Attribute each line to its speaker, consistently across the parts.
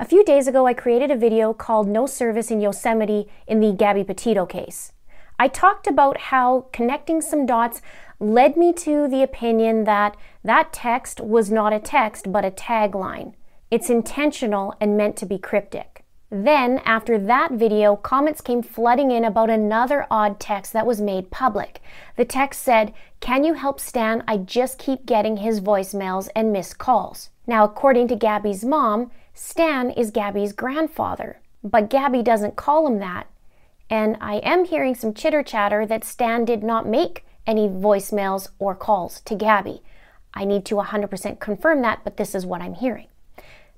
Speaker 1: A few days ago, I created a video called No Service in Yosemite in the Gabby Petito case. I talked about how connecting some dots led me to the opinion that that text was not a text but a tagline. It's intentional and meant to be cryptic. Then, after that video, comments came flooding in about another odd text that was made public. The text said, Can you help Stan? I just keep getting his voicemails and missed calls. Now, according to Gabby's mom, Stan is Gabby's grandfather, but Gabby doesn't call him that. And I am hearing some chitter chatter that Stan did not make any voicemails or calls to Gabby. I need to 100% confirm that, but this is what I'm hearing.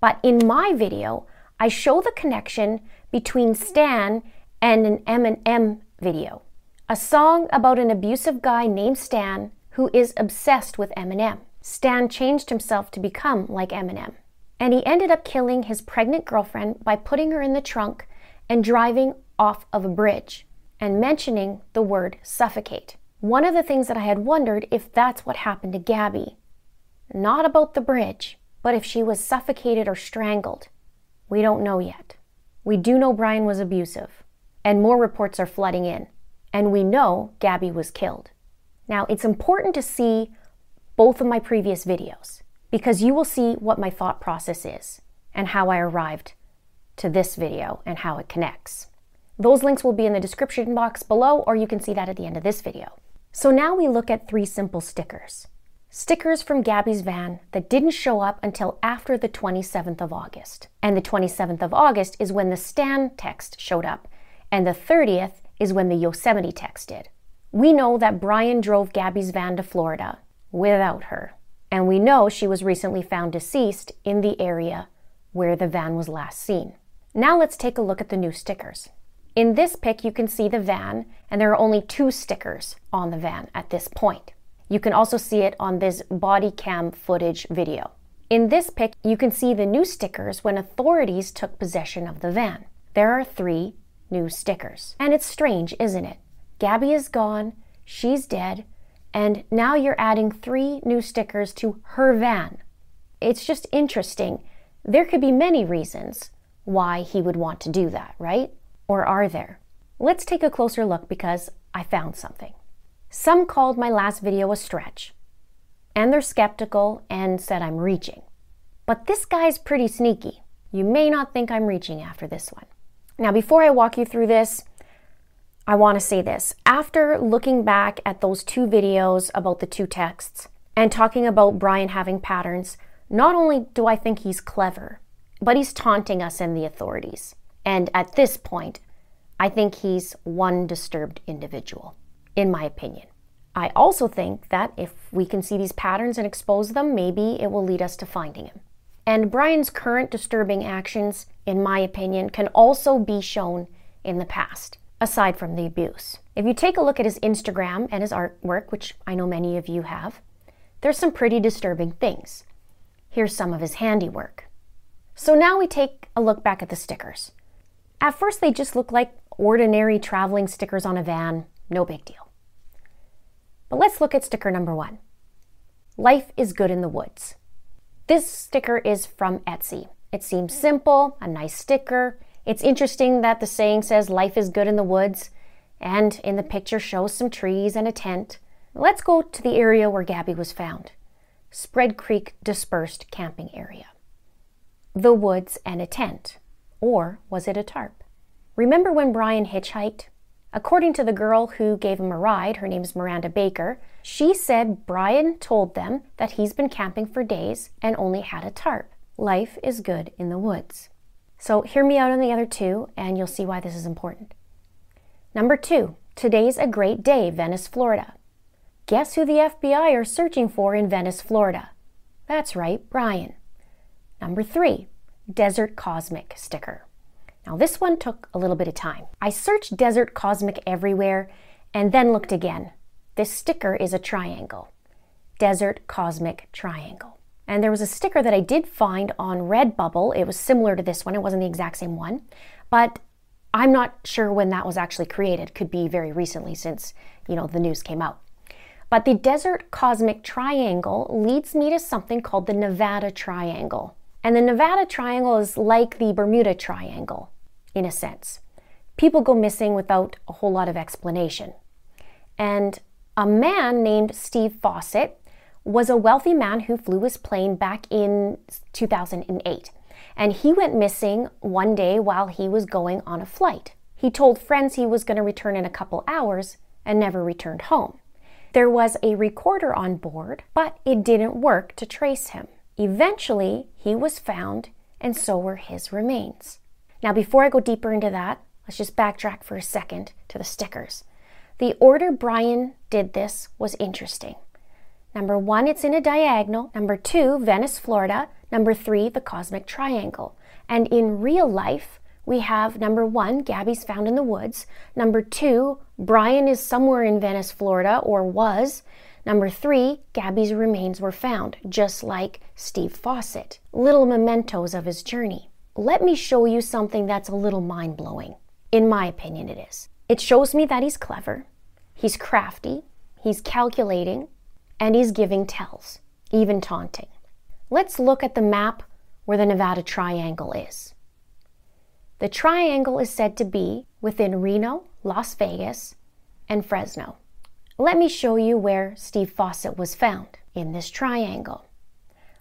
Speaker 1: But in my video, I show the connection between Stan and an Eminem video, a song about an abusive guy named Stan who is obsessed with Eminem. Stan changed himself to become like Eminem and he ended up killing his pregnant girlfriend by putting her in the trunk and driving off of a bridge and mentioning the word suffocate. One of the things that I had wondered if that's what happened to Gabby. Not about the bridge, but if she was suffocated or strangled. We don't know yet. We do know Brian was abusive, and more reports are flooding in. And we know Gabby was killed. Now, it's important to see both of my previous videos because you will see what my thought process is and how I arrived to this video and how it connects. Those links will be in the description box below, or you can see that at the end of this video. So now we look at three simple stickers. Stickers from Gabby's van that didn't show up until after the 27th of August. And the 27th of August is when the Stan text showed up, and the 30th is when the Yosemite text did. We know that Brian drove Gabby's van to Florida without her and we know she was recently found deceased in the area where the van was last seen. Now let's take a look at the new stickers. In this pic, you can see the van, and there are only two stickers on the van at this point. You can also see it on this body cam footage video. In this pic, you can see the new stickers when authorities took possession of the van. There are three new stickers. And it's strange, isn't it? Gabby is gone, she's dead, and now you're adding three new stickers to her van. It's just interesting. There could be many reasons why he would want to do that, right? Or are there? Let's take a closer look because I found something. Some called my last video a stretch, and they're skeptical and said I'm reaching. But this guy's pretty sneaky. You may not think I'm reaching after this one. Now, before I walk you through this, I want to say this. After looking back at those two videos about the two texts and talking about Brian having patterns, not only do I think he's clever, but he's taunting us and the authorities. And at this point, I think he's one disturbed individual, in my opinion. I also think that if we can see these patterns and expose them, maybe it will lead us to finding him. And Brian's current disturbing actions, in my opinion, can also be shown in the past aside from the abuse. If you take a look at his Instagram and his artwork, which I know many of you have, there's some pretty disturbing things. Here's some of his handiwork. So now we take a look back at the stickers. At first, they just look like ordinary traveling stickers on a van, no big deal. But let's look at sticker number one Life is good in the woods. This sticker is from Etsy. It seems simple, a nice sticker, it's interesting that the saying says life is good in the woods, and in the picture shows some trees and a tent. Let's go to the area where Gabby was found Spread Creek Dispersed Camping Area. The woods and a tent. Or was it a tarp? Remember when Brian hitchhiked? According to the girl who gave him a ride, her name's Miranda Baker, she said Brian told them that he's been camping for days and only had a tarp. Life is good in the woods. So hear me out on the other two, and you'll see why this is important. Number two, today's a great day, Venice, Florida. Guess who the FBI are searching for in Venice, Florida? That's right, Brian. Number three, Desert Cosmic sticker. Now, this one took a little bit of time. I searched Desert Cosmic everywhere and then looked again. This sticker is a triangle. Desert Cosmic Triangle. And there was a sticker that I did find on Redbubble. It was similar to this one, it wasn't the exact same one, but I'm not sure when that was actually created. Could be very recently since, you know, the news came out. But the Desert Cosmic Triangle leads me to something called the Nevada Triangle. And the Nevada Triangle is like the Bermuda Triangle, in a sense. People go missing without a whole lot of explanation. And a man named Steve Fossett was a wealthy man who flew his plane back in 2008. And he went missing one day while he was going on a flight. He told friends he was going to return in a couple hours and never returned home. There was a recorder on board, but it didn't work to trace him. Eventually, he was found, and so were his remains. Now, before I go deeper into that, let's just backtrack for a second to the stickers. The order Brian did this was interesting. Number one, it's in a diagonal. Number two, Venice, Florida. Number three, the cosmic triangle. And in real life, we have number one, Gabby's found in the woods. Number two, Brian is somewhere in Venice, Florida, or was. Number three, Gabby's remains were found, just like Steve Fossett. Little mementos of his journey. Let me show you something that's a little mind blowing. In my opinion, it is. It shows me that he's clever, he's crafty, he's calculating, and he's giving tells, even taunting. Let's look at the map where the Nevada Triangle is. The triangle is said to be within Reno, Las Vegas, and Fresno. Let me show you where Steve Fossett was found in this triangle.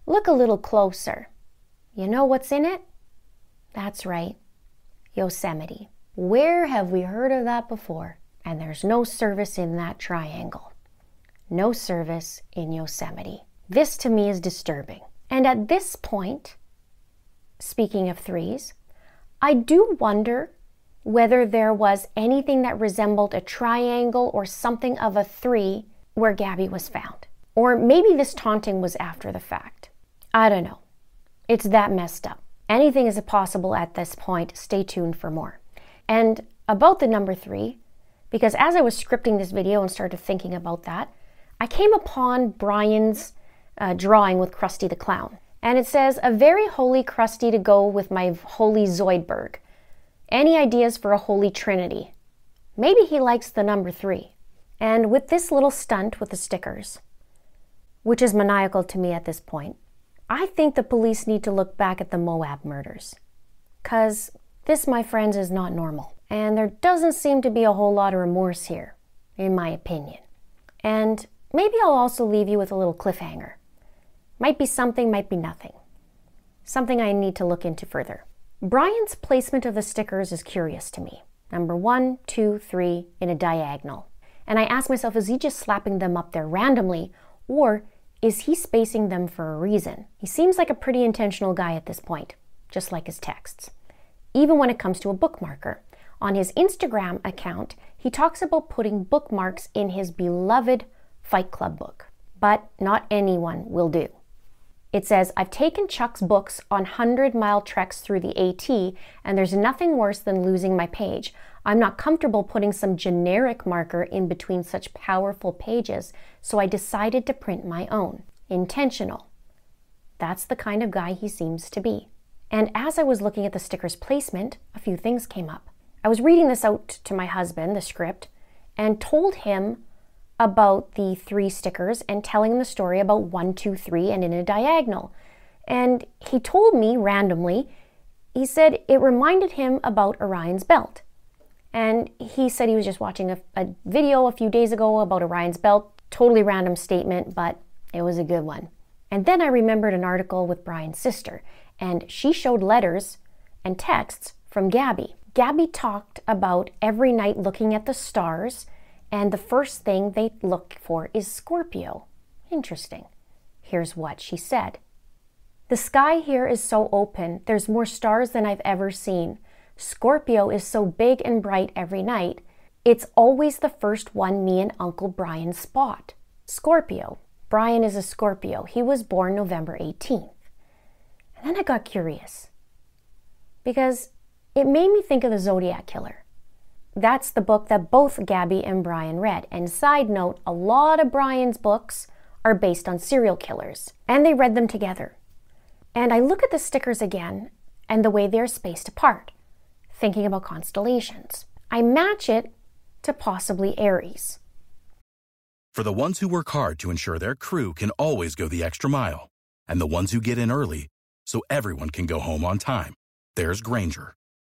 Speaker 1: Look a little closer. You know what's in it? That's right, Yosemite. Where have we heard of that before? And there's no service in that triangle. No service in Yosemite. This to me is disturbing. And at this point, speaking of threes, I do wonder whether there was anything that resembled a triangle or something of a three where Gabby was found. Or maybe this taunting was after the fact. I don't know. It's that messed up. Anything is possible at this point. Stay tuned for more. And about the number three, because as I was scripting this video and started thinking about that, I came upon Brian's uh, drawing with Krusty the Clown. And it says, A very holy Krusty to go with my holy Zoidberg. Any ideas for a holy trinity? Maybe he likes the number three. And with this little stunt with the stickers, which is maniacal to me at this point, I think the police need to look back at the Moab murders. Because this, my friends, is not normal. And there doesn't seem to be a whole lot of remorse here, in my opinion. And maybe I'll also leave you with a little cliffhanger. Might be something, might be nothing. Something I need to look into further. Brian's placement of the stickers is curious to me. Number one, two, three in a diagonal. And I ask myself, is he just slapping them up there randomly, or is he spacing them for a reason? He seems like a pretty intentional guy at this point, just like his texts even when it comes to a bookmarker. On his Instagram account, he talks about putting bookmarks in his beloved Fight Club book, but not anyone will do. It says, I've taken Chuck's books on 100 mile treks through the AT, and there's nothing worse than losing my page. I'm not comfortable putting some generic marker in between such powerful pages, so I decided to print my own. Intentional. That's the kind of guy he seems to be. And as I was looking at the sticker's placement, a few things came up. I was reading this out to my husband, the script, and told him about the three stickers and telling the story about one, two, three, and in a diagonal. And he told me randomly, he said it reminded him about Orion's belt. And he said he was just watching a, a video a few days ago about Orion's belt. Totally random statement, but it was a good one. And then I remembered an article with Brian's sister, and she showed letters and texts from Gabby. Gabby talked about every night looking at the stars, and the first thing they look for is Scorpio. Interesting. Here's what she said The sky here is so open, there's more stars than I've ever seen. Scorpio is so big and bright every night, it's always the first one me and Uncle Brian spot. Scorpio. Brian is a Scorpio. He was born November 18th. And then I got curious because it made me think of the Zodiac Killer. That's the book that both Gabby and Brian read. And side note, a lot of Brian's books are based on serial killers, and they read them together. And I look at the stickers again and the way they're spaced apart, thinking about constellations. I match it to possibly Aries.
Speaker 2: For the ones who work hard to ensure their crew can always go the extra mile, and the ones who get in early so everyone can go home on time. There's Grainger,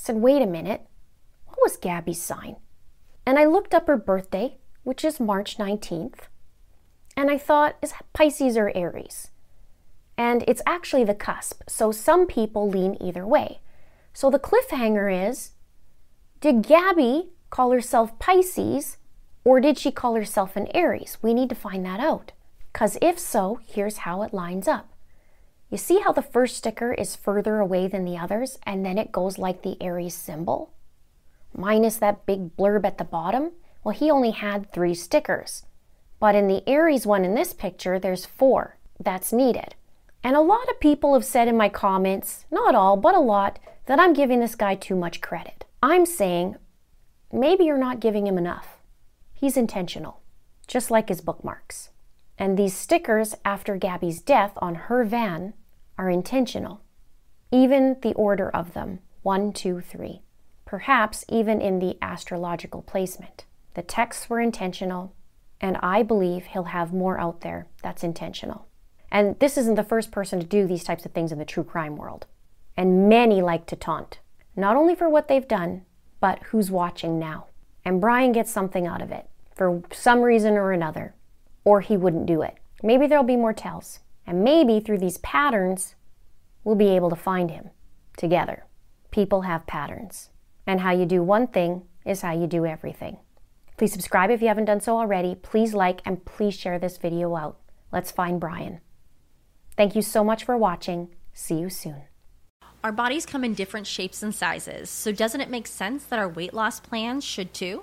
Speaker 1: said, wait a minute, what was Gabby's sign? And I looked up her birthday, which is March 19th, and I thought, is Pisces or Aries? And it's actually the cusp, so some people lean either way. So the cliffhanger is did Gabby call herself Pisces or did she call herself an Aries? We need to find that out. Because if so, here's how it lines up. You see how the first sticker is further away than the others and then it goes like the Aries symbol? Minus that big blurb at the bottom? Well, he only had three stickers. But in the Aries one in this picture, there's four. That's needed. And a lot of people have said in my comments, not all, but a lot, that I'm giving this guy too much credit. I'm saying maybe you're not giving him enough. He's intentional, just like his bookmarks. And these stickers after Gabby's death on her van are intentional, even the order of them one, two, three, perhaps even in the astrological placement. The texts were intentional, and I believe he'll have more out there that's intentional. And this isn't the first person to do these types of things in the true crime world. And many like to taunt, not only for what they've done, but who's watching now. And Brian gets something out of it for some reason or another, or he wouldn't do it. Maybe there'll be more tells. And maybe through these patterns, we'll be able to find him together. People have patterns. And how you do one thing is how you do everything. Please subscribe if you haven't done so already. Please like and please share this video out. Let's find Brian. Thank you so much for watching. See you soon.
Speaker 3: Our bodies come in different shapes and sizes, so doesn't it make sense that our weight loss plans should too?